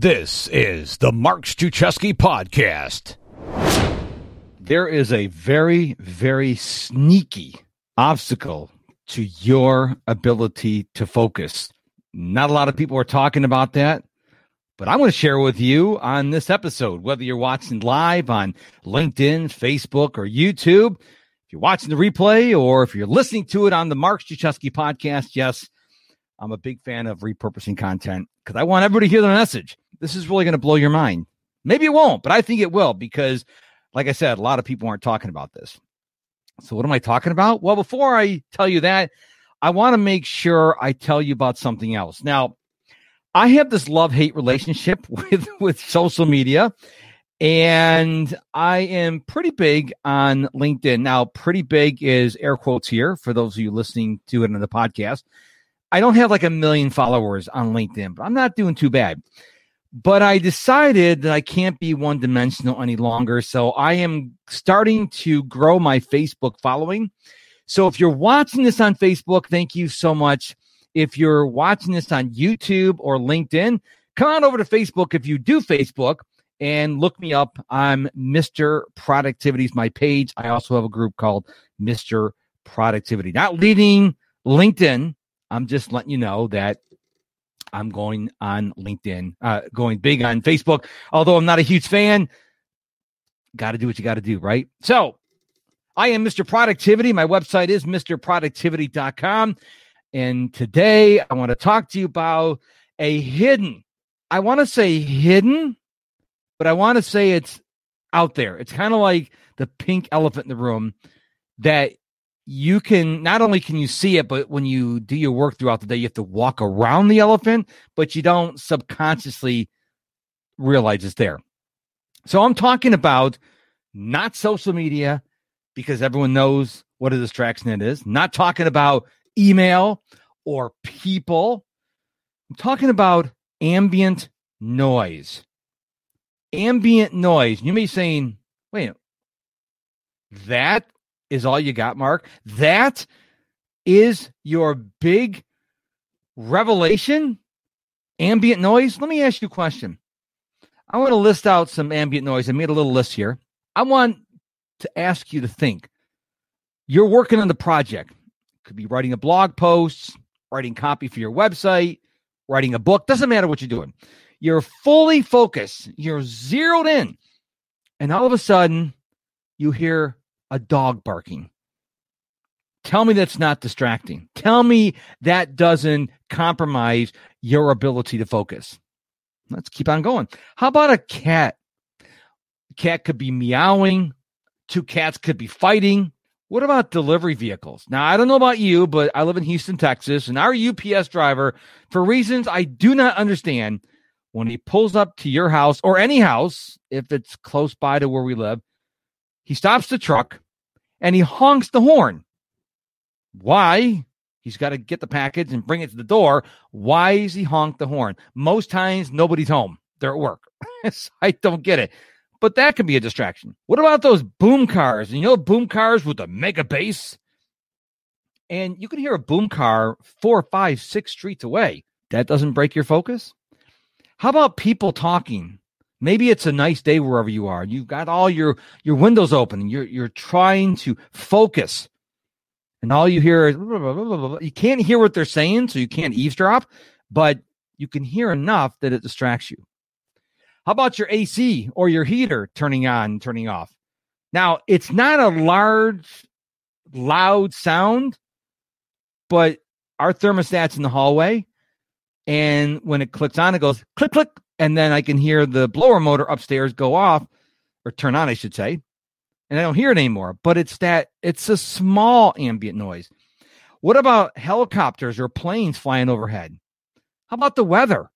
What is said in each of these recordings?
This is the Mark Struczewski podcast. There is a very, very sneaky obstacle to your ability to focus. Not a lot of people are talking about that, but I'm going to share with you on this episode, whether you're watching live on LinkedIn, Facebook, or YouTube. If you're watching the replay or if you're listening to it on the Mark Struczewski podcast, yes, I'm a big fan of repurposing content because I want everybody to hear the message. This is really going to blow your mind. Maybe it won't, but I think it will because, like I said, a lot of people aren't talking about this. So, what am I talking about? Well, before I tell you that, I want to make sure I tell you about something else. Now, I have this love hate relationship with, with social media, and I am pretty big on LinkedIn. Now, pretty big is air quotes here for those of you listening to it in the podcast. I don't have like a million followers on LinkedIn, but I'm not doing too bad. But I decided that I can't be one dimensional any longer. So I am starting to grow my Facebook following. So if you're watching this on Facebook, thank you so much. If you're watching this on YouTube or LinkedIn, come on over to Facebook if you do Facebook and look me up. I'm Mr. Productivity is my page. I also have a group called Mr. Productivity. Not leading LinkedIn, I'm just letting you know that I'm going on LinkedIn, uh, going big on Facebook. Although I'm not a huge fan, got to do what you got to do, right? So I am Mr. Productivity. My website is MrProductivity.com. And today I want to talk to you about a hidden, I want to say hidden, but I want to say it's out there. It's kind of like the pink elephant in the room that you can not only can you see it, but when you do your work throughout the day, you have to walk around the elephant, but you don't subconsciously realize it's there. So I'm talking about not social media because everyone knows what a distraction it is. Not talking about email or people. I'm talking about ambient noise. Ambient noise. You may be saying, wait, that is all you got, Mark? That is your big revelation? Ambient noise? Let me ask you a question. I want to list out some ambient noise. I made a little list here. I want to ask you to think. You're working on the project. Could be writing a blog post, writing copy for your website, writing a book. Doesn't matter what you're doing. You're fully focused. You're zeroed in. And all of a sudden, you hear a dog barking. Tell me that's not distracting. Tell me that doesn't compromise your ability to focus. Let's keep on going. How about a cat? Cat could be meowing. Two cats could be fighting. What about delivery vehicles? Now, I don't know about you, but I live in Houston, Texas, and our UPS driver, for reasons I do not understand, when he pulls up to your house or any house, if it's close by to where we live, he stops the truck and he honks the horn. Why? He's got to get the package and bring it to the door. Why is he honk the horn? Most times nobody's home. They're at work. I don't get it. But that can be a distraction. What about those boom cars? And you know boom cars with a mega bass? And you can hear a boom car four, five, six streets away. That doesn't break your focus? How about people talking? Maybe it's a nice day wherever you are. You've got all your your windows open. You're you're trying to focus, and all you hear is blah, blah, blah, you can't hear what they're saying, so you can't eavesdrop, but you can hear enough that it distracts you. How about your AC or your heater turning on, turning off? Now it's not a large, loud sound, but our thermostat's in the hallway, and when it clicks on, it goes click click and then I can hear the blower motor upstairs go off or turn on, I should say, and I don't hear it anymore. But it's that it's a small ambient noise. What about helicopters or planes flying overhead? How about the weather?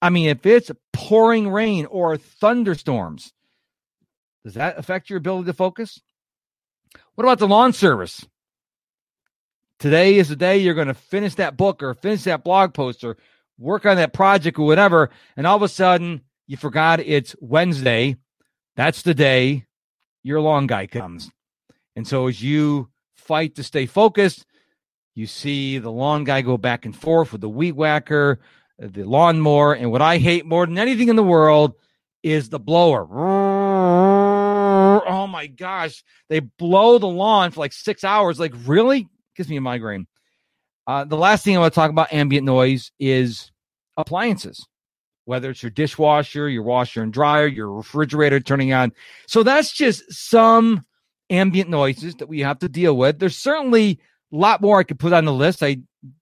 I mean, if it's pouring rain or thunderstorms, does that affect your ability to focus? What about the lawn service? Today is the day you're going to finish that book or finish that blog post or work on that project or whatever, and all of a sudden you forgot it's Wednesday. That's the day your lawn guy comes. And so as you fight to stay focused, you see the lawn guy go back and forth with the weed whacker, the lawnmower. And what I hate more than anything in the world is the blower. Oh my gosh. They blow the lawn for like six hours. Like, really? Gives me a migraine. Uh, the last thing I want to talk about ambient noise is appliances, whether it's your dishwasher, your washer and dryer, your refrigerator turning on. So that's just some ambient noises that we have to deal with. There's certainly a lot more I could put on the list. I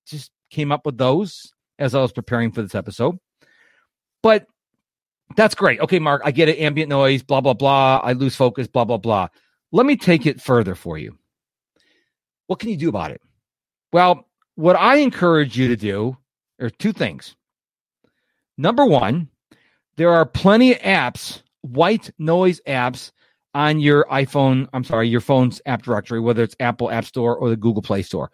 just came up with those as I was preparing for this episode. But that's great. Okay, Mark, I get it. Ambient noise, blah, blah, blah. I lose focus, blah, blah, blah. Let me take it further for you. What can you do about it? Well, what I encourage you to do are two things. Number one, there are plenty of apps, white noise apps on your iPhone, I'm sorry, your phone's app directory, whether it's Apple App Store or the Google Play Store.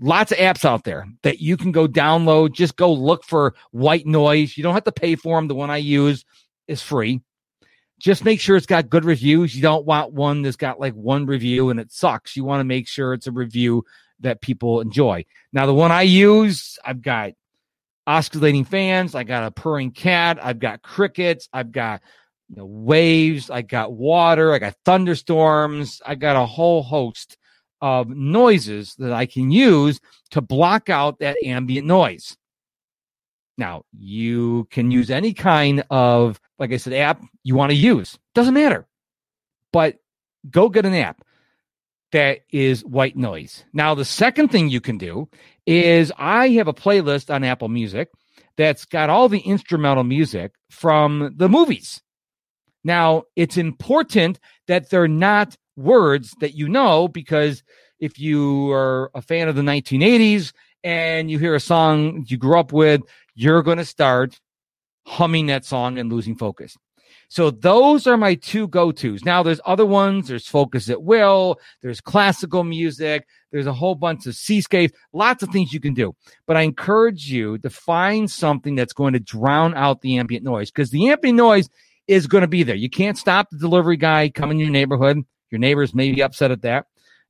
Lots of apps out there that you can go download. Just go look for white noise. You don't have to pay for them. The one I use is free. Just make sure it's got good reviews. You don't want one that's got like one review and it sucks. You want to make sure it's a review that people enjoy. Now, the one I use, I've got oscillating fans, I got a purring cat, I've got crickets, I've got you know, waves, I got water, I got thunderstorms, I got a whole host of noises that I can use to block out that ambient noise. Now, you can use any kind of, like I said, app you want to use. Doesn't matter. But go get an app that is white noise. Now, the second thing you can do is I have a playlist on Apple Music that's got all the instrumental music from the movies. Now, it's important that they're not words that you know because if you are a fan of the 1980s and you hear a song you grew up with, you're going to start humming that song and losing focus. So those are my two go-tos. Now there's other ones. There's Focus at Will. There's classical music. There's a whole bunch of seascapes. Lots of things you can do. But I encourage you to find something that's going to drown out the ambient noise because the ambient noise is going to be there. You can't stop the delivery guy coming in your neighborhood. Your neighbors may be upset at that.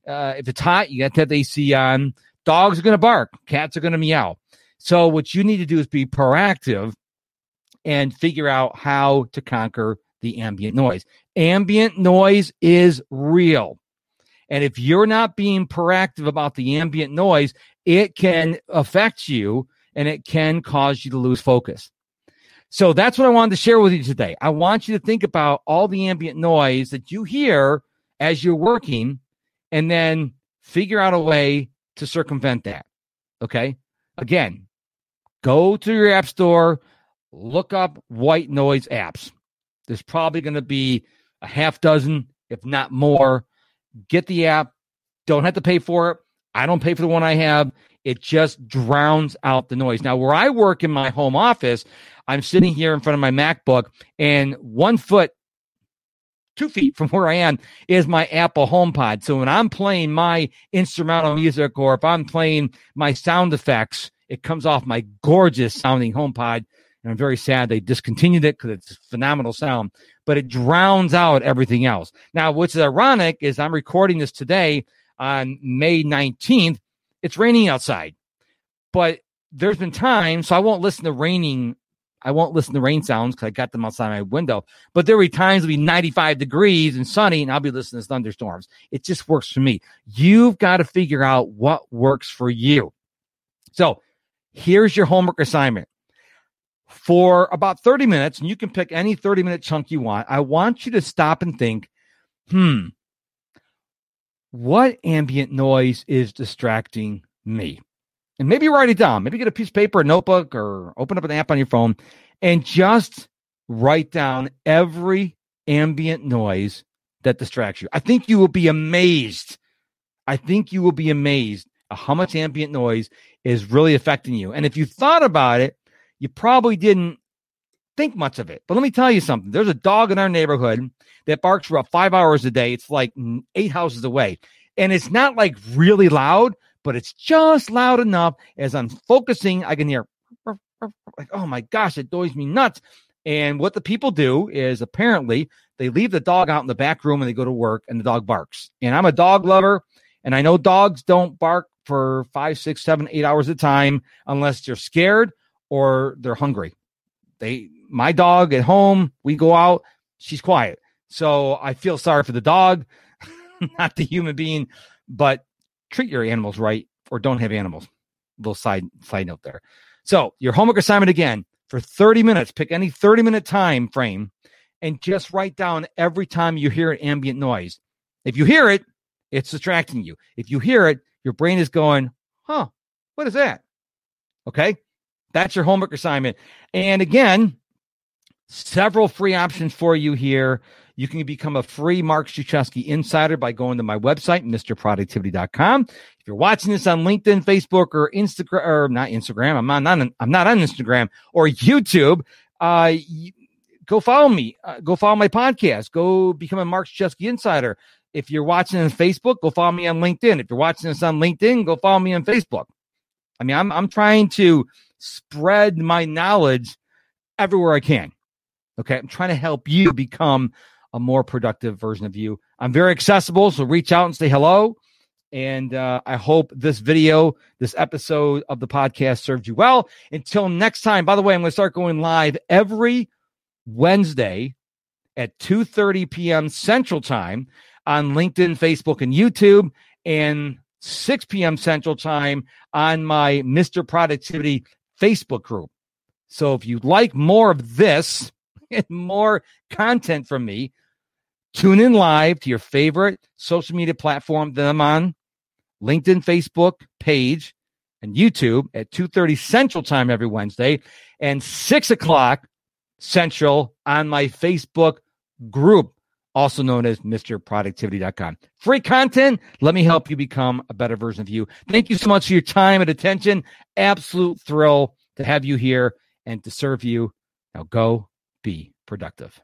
Uh, if it's hot, you got to have the AC on. Dogs are going to bark. Cats are going to meow. So what you need to do is be proactive and figure out how to conquer the ambient noise. Ambient noise is real. And if you're not being proactive about the ambient noise, it can affect you and it can cause you to lose focus. So that's what I wanted to share with you today. I want you to think about all the ambient noise that you hear as you're working and then figure out a way to circumvent that. Okay. Again, go to your app store, look up white noise apps. There's probably going to be a half dozen, if not more. Get the app. Don't have to pay for it. I don't pay for the one I have. It just drowns out the noise. Now, where I work in my home office, I'm sitting here in front of my MacBook, and one foot, two feet from where I am is my Apple HomePod. So when I'm playing my instrumental music or if I'm playing my sound effects, it comes off my gorgeous sounding HomePod and I'm very sad they discontinued it because it's phenomenal sound, but it drowns out everything else. Now, what's ironic is I'm recording this today on May 19th. It's raining outside, but there's been times, so I won't listen to raining. I won't listen to rain sounds because I got them outside my window. But there will be times it'll be 95 degrees and sunny, and I'll be listening to thunderstorms. It just works for me. You've got to figure out what works for you. So here's your homework assignment for about 30 minutes, and you can pick any 30 minute chunk you want. I want you to stop and think, hmm, what ambient noise is distracting me? And maybe write it down. Maybe get a piece of paper, a notebook, or open up an app on your phone and just write down every ambient noise that distracts you. I think you will be amazed. I think you will be amazed at how much ambient noise is really affecting you. And if you thought about it, you probably didn't think much of it. But let me tell you something. There's a dog in our neighborhood that barks for about five hours a day. It's like eight houses away. And it's not like really loud, but it's just loud enough as I'm focusing, I can hear like, oh my gosh, it annoys me nuts. And what the people do is apparently they leave the dog out in the back room and they go to work and the dog barks. And I'm a dog lover. And I know dogs don't bark for five, six, seven, eight hours at a time unless you're scared or they're hungry. They my dog at home, we go out, she's quiet. So I feel sorry for the dog, not the human being, but treat your animals right or don't have animals. Little side side note there. So your homework assignment again for 30 minutes, pick any 30 minute time frame and just write down every time you hear an ambient noise. If you hear it, it's distracting you. If you hear it, your brain is going, huh, what is that? Okay. That's your homework assignment. And again, several free options for you here. You can become a free Mark Struczewski insider by going to my website, MrProductivity.com. If you're watching this on LinkedIn, Facebook, or Instagram, or not Instagram, I'm not, on, I'm not on Instagram or YouTube. Uh, go follow me. Uh, go follow my podcast. Go become a Mark Struczewski insider. If you're watching on Facebook, go follow me on LinkedIn. If you're watching this on LinkedIn, go follow me on Facebook. I mean, I'm I'm trying to spread my knowledge everywhere I can. Okay, I'm trying to help you become a more productive version of you. I'm very accessible, so reach out and say hello. And uh, I hope this video, this episode of the podcast served you well. Until next time, by the way, I'm going to start going live every Wednesday at 2:30 p.m. Central Time on LinkedIn, Facebook, and YouTube, and 6 p.m. Central Time on my Mr. Productivity Facebook group. So if you'd like more of this and more content from me, Tune in live to your favorite social media platform that I'm on, LinkedIn, Facebook page, and YouTube at 2.30 Central Time every Wednesday and 6 o'clock Central on my Facebook group, also known as MrProductivity.com. Free content. Let me help you become a better version of you. Thank you so much for your time and attention. Absolute thrill to have you here and to serve you. Now go be productive.